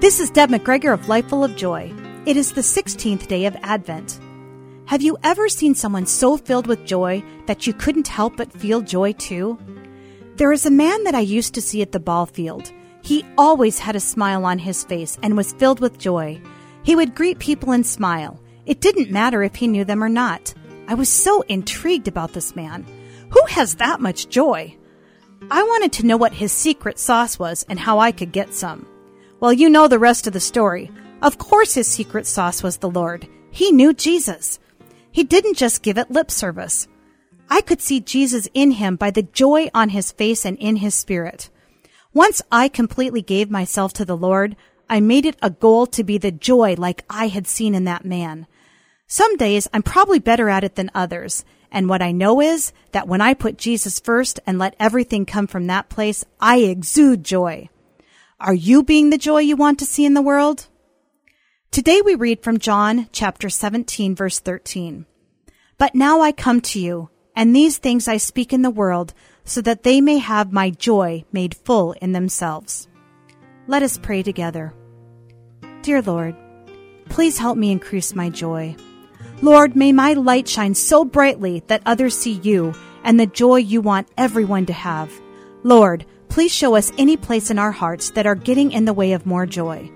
This is Deb McGregor of Life Full of Joy. It is the 16th day of Advent. Have you ever seen someone so filled with joy that you couldn't help but feel joy too? There is a man that I used to see at the ball field. He always had a smile on his face and was filled with joy. He would greet people and smile. It didn't matter if he knew them or not. I was so intrigued about this man. Who has that much joy? I wanted to know what his secret sauce was and how I could get some. Well, you know the rest of the story. Of course, his secret sauce was the Lord. He knew Jesus. He didn't just give it lip service. I could see Jesus in him by the joy on his face and in his spirit. Once I completely gave myself to the Lord, I made it a goal to be the joy like I had seen in that man. Some days I'm probably better at it than others. And what I know is that when I put Jesus first and let everything come from that place, I exude joy. Are you being the joy you want to see in the world? Today we read from John chapter 17 verse 13. But now I come to you, and these things I speak in the world, so that they may have my joy made full in themselves. Let us pray together. Dear Lord, please help me increase my joy. Lord, may my light shine so brightly that others see you and the joy you want everyone to have. Lord, please show us any place in our hearts that are getting in the way of more joy.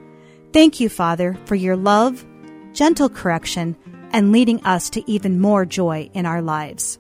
Thank you, Father, for your love, gentle correction, and leading us to even more joy in our lives.